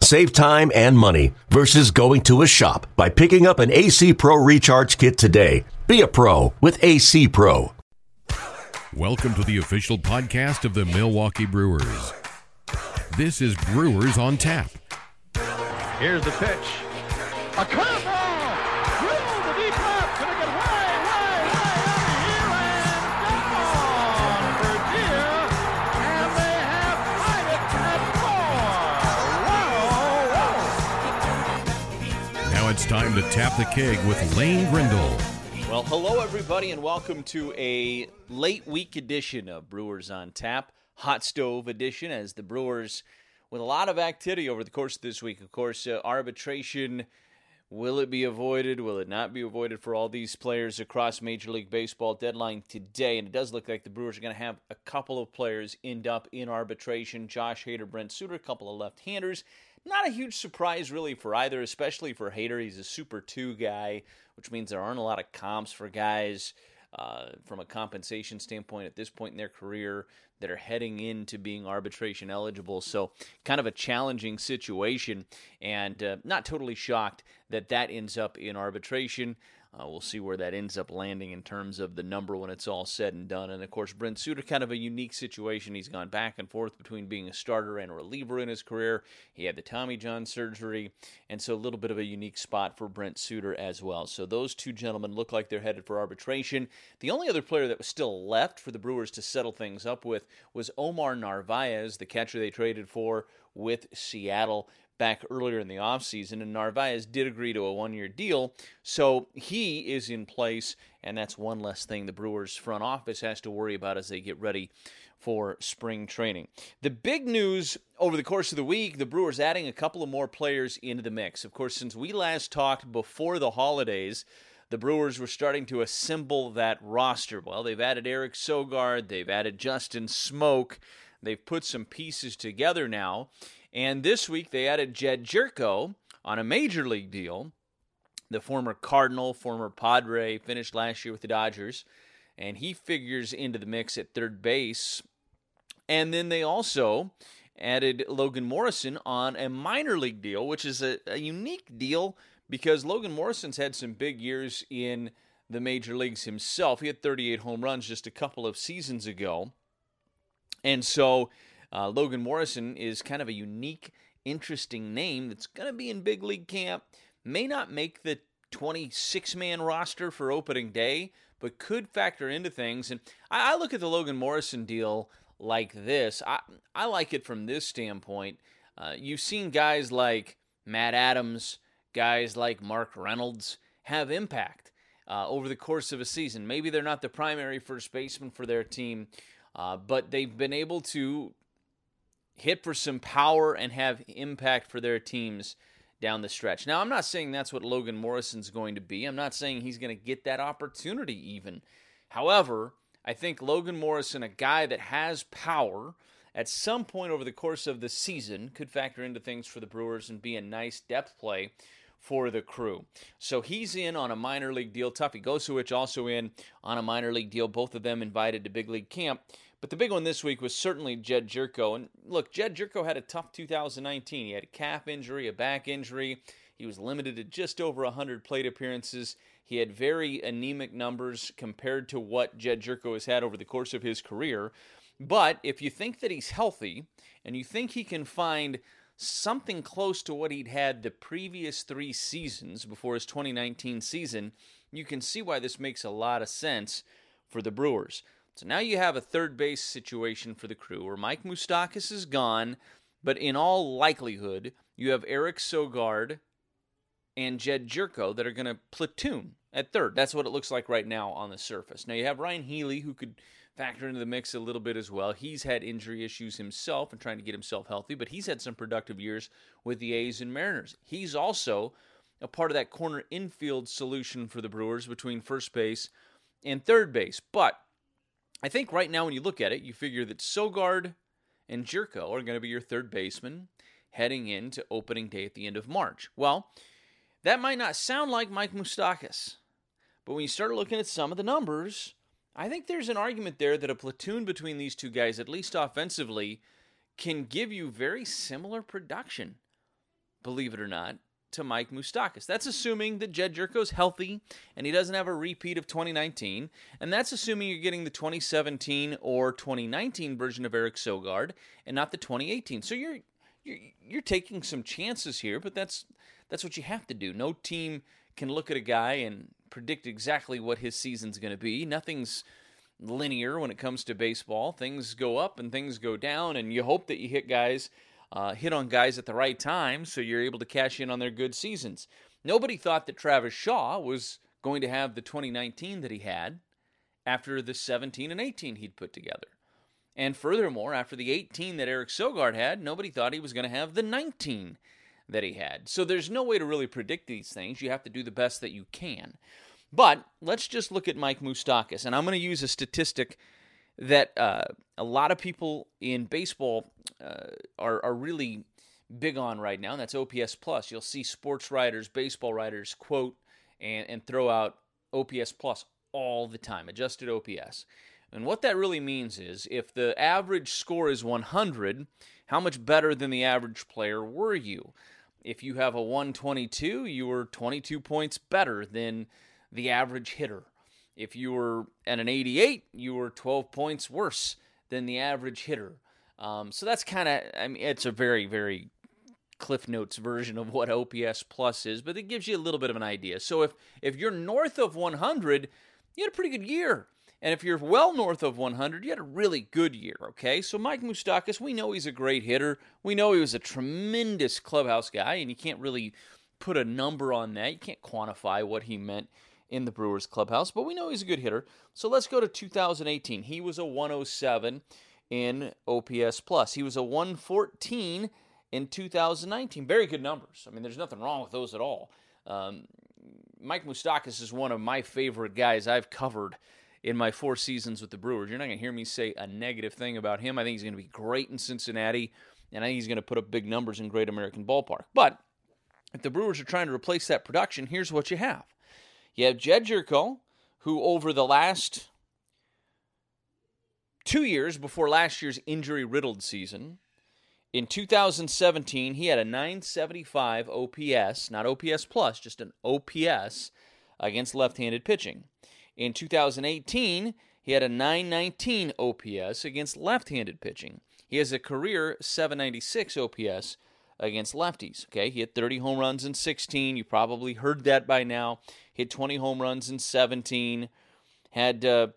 Save time and money versus going to a shop by picking up an AC Pro Recharge Kit today. Be a pro with AC Pro. Welcome to the official podcast of the Milwaukee Brewers. This is Brewers on Tap. Here's the pitch. A curveball! Time to tap the keg with Lane Grindle. Well, hello everybody, and welcome to a late week edition of Brewers on Tap, Hot Stove edition, as the Brewers, with a lot of activity over the course of this week. Of course, uh, arbitration. Will it be avoided? Will it not be avoided for all these players across Major League Baseball deadline today? And it does look like the Brewers are going to have a couple of players end up in arbitration. Josh Hader, Brent Suter, a couple of left-handers. Not a huge surprise, really, for either, especially for Hader. He's a Super 2 guy, which means there aren't a lot of comps for guys uh, from a compensation standpoint at this point in their career that are heading into being arbitration eligible. So, kind of a challenging situation, and uh, not totally shocked that that ends up in arbitration. Uh, we'll see where that ends up landing in terms of the number when it's all said and done. And of course, Brent Suter, kind of a unique situation. He's gone back and forth between being a starter and a reliever in his career. He had the Tommy John surgery, and so a little bit of a unique spot for Brent Suter as well. So those two gentlemen look like they're headed for arbitration. The only other player that was still left for the Brewers to settle things up with was Omar Narvaez, the catcher they traded for with Seattle back earlier in the offseason, and Narvaez did agree to a one year deal. So he is in place, and that's one less thing the Brewers front office has to worry about as they get ready for spring training. The big news over the course of the week the Brewers adding a couple of more players into the mix. Of course, since we last talked before the holidays, the Brewers were starting to assemble that roster. Well, they've added Eric Sogard, they've added Justin Smoak. they've put some pieces together now. And this week they added Jedd Gyorko on a major league deal. The former Cardinal, former Padre, finished last year with the Dodgers, and he figures into the mix at third base. And then they also added Logan Morrison on a minor league deal, which is a, a unique deal because Logan Morrison's had some big years in the major leagues himself. He had 38 home runs just a couple of seasons ago. And so uh, Logan Morrison is kind of a unique, interesting name that's going to be in big league camp. May not make the 26 man roster for opening day, but could factor into things. And I, I look at the Logan Morrison deal like this. I, I like it from this standpoint. Uh, you've seen guys like Matt Adams, guys like Mark Reynolds have impact uh, over the course of a season. Maybe they're not the primary first baseman for their team, uh, but they've been able to hit for some power and have impact for their teams down the stretch. Now, I'm not saying that's what Logan Morrison's going to be. I'm not saying he's going to get that opportunity even. However, I think Logan Morrison, a guy that has power, at some point over the course of the season could factor into things for the Brewers and be a nice depth play for the crew. So he's in on a minor league deal. Tuffy Gosewich also in on a minor league deal. Both of them invited to big league camp. But the big one this week was certainly Jedd Gyorko. And look, Jedd Gyorko had a tough 2019. He had a calf injury, a back injury. He was limited to just over 100 plate appearances. He had very anemic numbers compared to what Jedd Gyorko has had over the course of his career. But if you think that he's healthy and you think he can find something close to what he'd had the previous three seasons before his 2019 season, you can see why this makes a lot of sense for the Brewers. So now you have a third base situation for the crew where Mike Moustakas is gone, but in all likelihood, you have Eric Sogard and Jedd Gyorko that are going to platoon at third. That's what it looks like right now on the surface. Now you have Ryon Healy who could factor into the mix a little bit as well. He's had injury issues himself and trying to get himself healthy, but he's had some productive years with the A's and Mariners. He's also a part of that corner infield solution for the Brewers between first base and third base. But I think right now when you look at it, you figure that Sogard and Gyorko are going to be your third baseman heading into opening day at the end of March. Well, that might not sound like Mike Moustakas, but when you start looking at some of the numbers, I think there's an argument there that a platoon between these two guys, at least offensively, can give you very similar production, believe it or not, to Mike Moustakas. That's assuming that Jedd Gyorko's healthy and he doesn't have a repeat of 2019, and that's assuming you're getting the 2017 or 2019 version of Eric Sogard and not the 2018. So you're you're, you're taking some chances here, but that's that's what you have to do. No team can look at a guy and predict exactly what his season's going to be. Nothing's linear when it comes to baseball. Things go up and things go down, and you hope that you hit guys, uh, hit on guys at the right time, so you're able to cash in on their good seasons. Nobody thought that Travis Shaw was going to have the 2019 that he had after the 17 and 18 he'd put together. And furthermore, after the 18 that Eric Sogard had, nobody thought he was going to have the 19 that he had. So there's no way to really predict these things. You have to do the best that you can. But let's just look at Mike Moustakas, and I'm going to use a statistic that uh, a lot of people in baseball uh, are are really big on right now, and that's OPS plus. You'll see sports writers, baseball writers quote and, and throw out OPS plus all the time, adjusted OPS. And what that really means is if the average score is 100, how much better than the average player were you? If you have a 122, you were 22 points better than the average hitter. If you were at an 88, you were 12 points worse than the average hitter. Um, so that's kind of, I mean, it's a very, very Cliff Notes version of what OPS plus is, but it gives you a little bit of an idea. So if if you're north of 100, you had a pretty good year. And if you're well north of 100, you had a really good year, okay? So Mike Moustakas, we know he's a great hitter. We know he was a tremendous clubhouse guy, and you can't really put a number on that. You can't quantify what he meant in the Brewers clubhouse, but we know he's a good hitter. So let's go to 2018. He was a 107 in OPS plus. He was a 114 in 2019. Very good numbers. I mean, there's nothing wrong with those at all. Um, Mike Moustakas is one of my favorite guys I've covered in my four seasons with the Brewers. You're not going to hear me say a negative thing about him. I think he's going to be great in Cincinnati, and I think he's going to put up big numbers in Great American Ballpark. But if the Brewers are trying to replace that production, here's what you have. You have Jedd Gyorko, who over the last two years before last year's injury riddled season, in 2017, he had a 975 OPS, not OPS plus, just an OPS against left handed pitching. In 2018, he had a 919 OPS against left handed pitching. He has a career 796 OPS against lefties. Okay, he hit 30 home runs in 16. You probably heard that by now. Hit 20 home runs in 17. Had uh,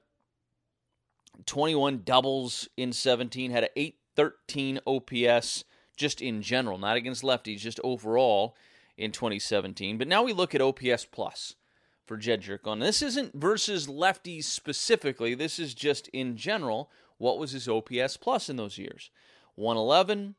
21 doubles in 17. Had an 813 OPS just in general, not against lefties, just overall in 2017. But now we look at OPS plus for Jedd Gyorko. And this isn't versus lefties specifically. This is just in general. What was his OPS plus in those years? 111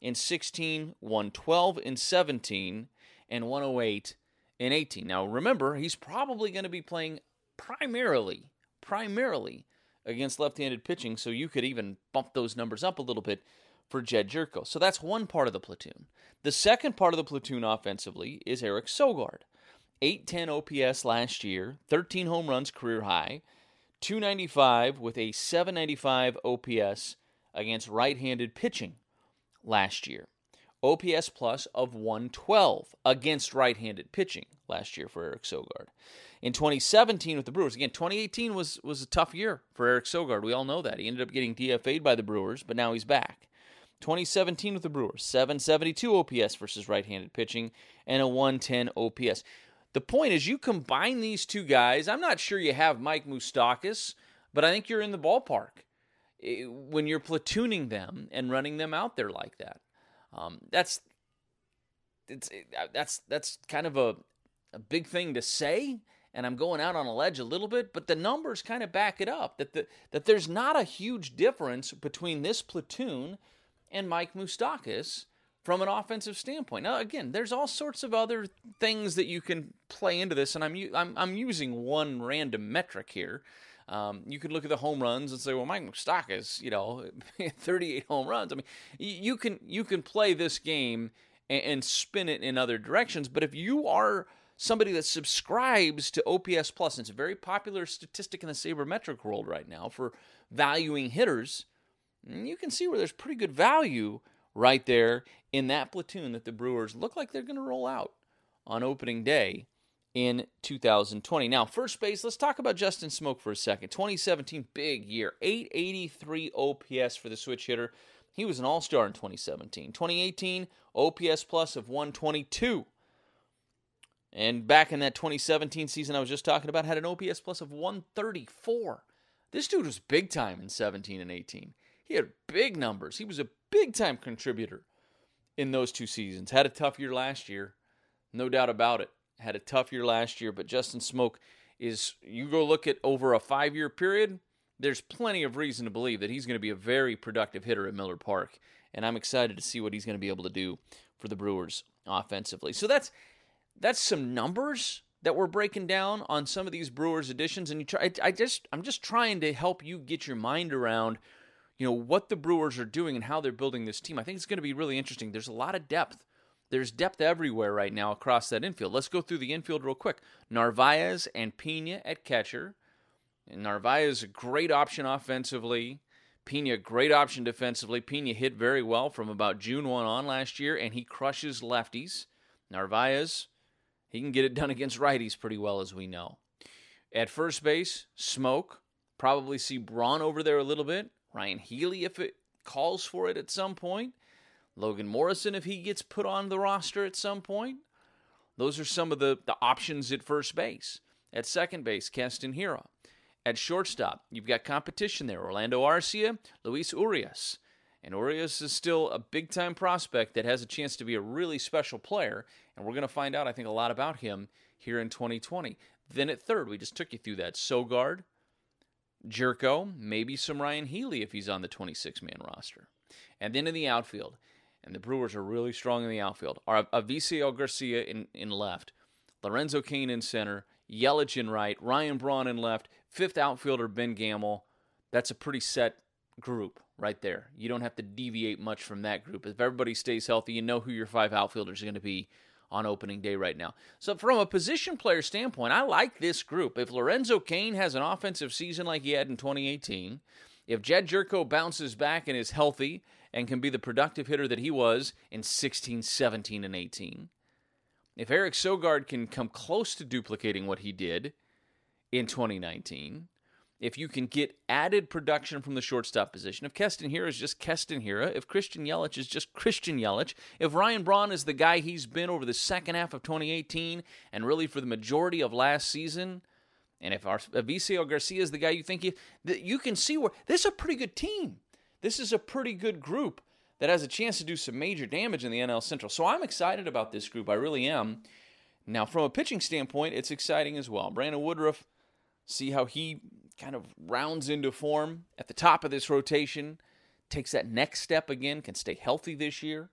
in 16, 112 in 17, and 108 in 18. Now remember, he's probably going to be playing primarily, primarily against left-handed pitching, so you could even bump those numbers up a little bit for Jedd Gyorko. So that's one part of the platoon. The second part of the platoon offensively is Eric Sogard. 810 OPS last year, 13 home runs career high, 295 with a 795 OPS against right handed pitching last year. OPS plus of 112 against right handed pitching last year for Eric Sogard. In 2017 with the Brewers, again, 2018 was, was a tough year for Eric Sogard. We all know that. He ended up getting DFA'd by the Brewers, but now he's back. 2017 with the Brewers, 772 OPS versus right handed pitching and a 110 OPS. The point is, you combine these two guys. I'm not sure you have Mike Moustakas, but I think you're in the ballpark eh, when you're platooning them and running them out there like that. Um, that's it's eh, that's that's kind of a a big thing to say, and I'm going out on a ledge a little bit, but the numbers kind of back it up that the, that there's not a huge difference between this platoon and Mike Moustakas from an offensive standpoint. Now, again, there's all sorts of other things that you can play into this, and I'm I'm, I'm using one random metric here. Um, you can look at the home runs and say, well, Mike Moustakas you know, 38 home runs. I mean, you can you can play this game and, and spin it in other directions. But if you are somebody that subscribes to OPS Plus, and it's a very popular statistic in the sabermetric world right now for valuing hitters, you can see where there's pretty good value right there in that platoon that the Brewers look like they're going to roll out on opening day in 2020. Now, first base, let's talk about Justin Smoak for a second. 2017, big year. 883 OPS for the switch hitter. He was an all star in 2017. 2018, OPS plus of 122. And back in that 2017 season I was just talking about, had an OPS plus of 134. This dude was big time in 17 and 18. He had big numbers. He was a big time contributor in those two seasons. Had a tough year last year, no doubt about it had a tough year last year, but Justin Smoak is, you go look at over a five year period, there's plenty of reason to believe that he's going to be a very productive hitter at Miller Park. And I'm excited to see what he's going to be able to do for the Brewers offensively. So that's that's some numbers that we're breaking down on some of these Brewers additions. And you try, I, I just I'm just trying to help you get your mind around, you know, what the Brewers are doing and how they're building this team. I think it's going to be really interesting. There's a lot of depth there's depth everywhere right now across that infield. Let's go through the infield real quick. Narvaez and Piña at catcher. And Narvaez a great option offensively. Piña great option defensively. Piña hit very well from about June 1 on last year, and he crushes lefties. Narvaez, he can get it done against righties pretty well, as we know. At first base, Smoak Probably see Braun over there a little bit. Ryon Healy, if it calls for it at some point. Logan Morrison, if he gets put on the roster at some point. Those are some of the, the options at first base. At second base, Keston Hiura. At shortstop, you've got competition there. Orlando Arcia, Luis Urias. And Urias is still a big time prospect that has a chance to be a really special player. And we're going to find out, I think, a lot about him here in 2020. Then at third, we just took you through that. Sogard, Gyorko, maybe some Ryon Healy if he's on the 26 man roster. And then in the outfield, and the Brewers are really strong in the outfield. Are Avisail Garcia in, in left, Lorenzo Cain in center, Yelich in right, Ryan Braun in left, fifth outfielder Ben Gamel. That's a pretty set group right there. You don't have to deviate much from that group. If everybody stays healthy, you know who your five outfielders are going to be on opening day right now. So from a position player standpoint, I like this group. If Lorenzo Cain has an offensive season like he had in 2018, if Jedd Gyorko bounces back and is healthy and can be the productive hitter that he was in 16, 17, and 18, if Eric Sogard can come close to duplicating what he did in 2019, if you can get added production from the shortstop position, if Keston Hiura is just Keston Hiura, if Christian Yelich is just Christian Yelich, if Ryan Braun is the guy he's been over the second half of 2018 and really for the majority of last season, and if Avisail Garcia is the guy you think you, that you can see where this is a pretty good team. This is a pretty good group that has a chance to do some major damage in the NL Central. So I'm excited about this group. I really am. Now, from a pitching standpoint, it's exciting as well. Brandon Woodruff, see how he kind of rounds into form at the top of this rotation, takes that next step again, can stay healthy this year.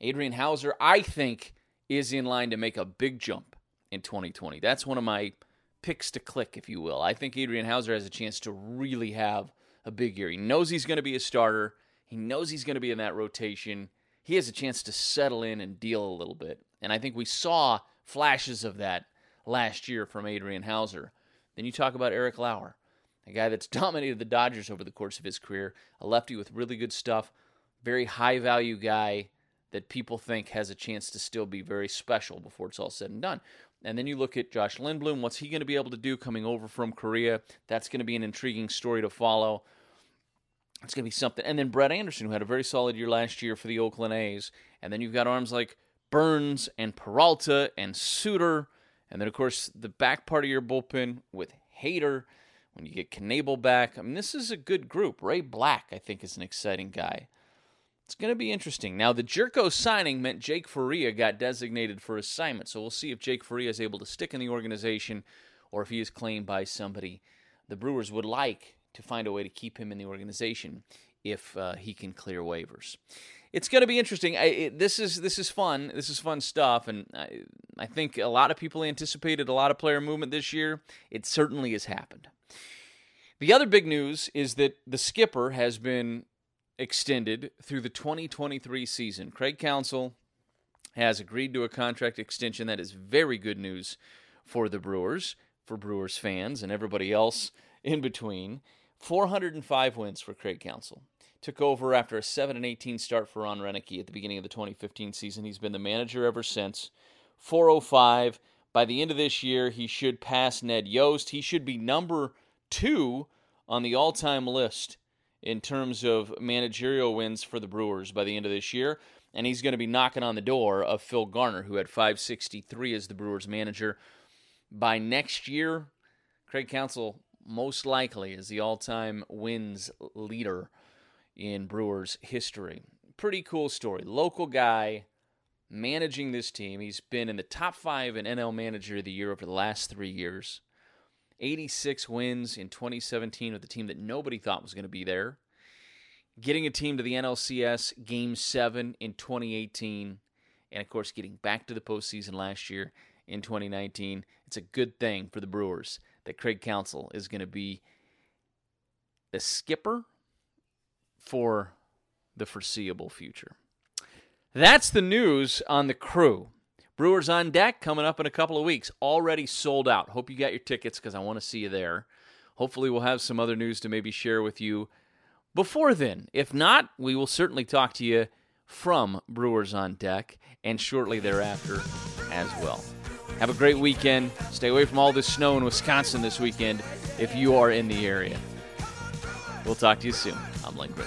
Adrian Houser, I think, is in line to make a big jump in 2020. That's one of my picks to click, if you will. I think Adrian Houser has a chance to really have a big year. He knows he's going to be a starter. He knows he's going to be in that rotation. He has a chance to settle in and deal a little bit. And I think we saw flashes of that last year from Adrian Houser. Then you talk about Eric Lauer, a guy that's dominated the Dodgers over the course of his career, a lefty with really good stuff, very high value guy that people think has a chance to still be very special before it's all said and done. And then you look at Josh Lindblom. What's he going to be able to do coming over from Korea? That's going to be an intriguing story to follow. It's going to be something. And then Brett Anderson, who had a very solid year last year for the Oakland A's. And then you've got arms like Burnes and Peralta and Suter. And then, of course, the back part of your bullpen with Hader. When you get Knebel back, I mean, this is a good group. Ray Black, I think, is an exciting guy. It's going to be interesting. Now, the Gyorko signing meant Jake Faria got designated for assignment, so we'll see if Jake Faria is able to stick in the organization or if he is claimed by somebody. The Brewers would like to find a way to keep him in the organization if uh, he can clear waivers. It's going to be interesting. I, it, this is this is fun. This is fun stuff, and I, I think a lot of people anticipated a lot of player movement this year. It certainly has happened. The other big news is that the skipper has been extended through the 2023 season. Craig Counsell has agreed to a contract extension. That is very good news for the Brewers, for Brewers fans, and everybody else in between. 405 wins for Craig Counsell. Took over after a 7 and 18 start for Ron Roenicke at the beginning of the 2015 season. He's been the manager ever since. 405. By the end of this year, he should pass Ned Yost. He should be number two on the all time list in terms of managerial wins for the Brewers by the end of this year. And he's going to be knocking on the door of Phil Garner, who had 563 as the Brewers manager. By next year, Craig Counsell most likely is the all time wins leader in Brewers history. Pretty cool story. Local guy managing this team. He's been in the top five in NL Manager of the Year over the last three years. 86 wins in 2017 with a team that nobody thought was going to be there. Getting a team to the NLCS Game 7 in 2018. And of course, getting back to the postseason last year in 2019. It's a good thing for the Brewers that Craig Counsell is going to be the skipper for the foreseeable future. That's the news on the crew. Brewers on deck coming up in a couple of weeks. Already sold out. Hope you got your tickets because I want to see you there. Hopefully, we'll have some other news to maybe share with you before then. If not, we will certainly talk to you from Brewers on deck and shortly thereafter as well. Have a great weekend. Stay away from all this snow in Wisconsin this weekend if you are in the area. We'll talk to you soon. I'm Lindgren.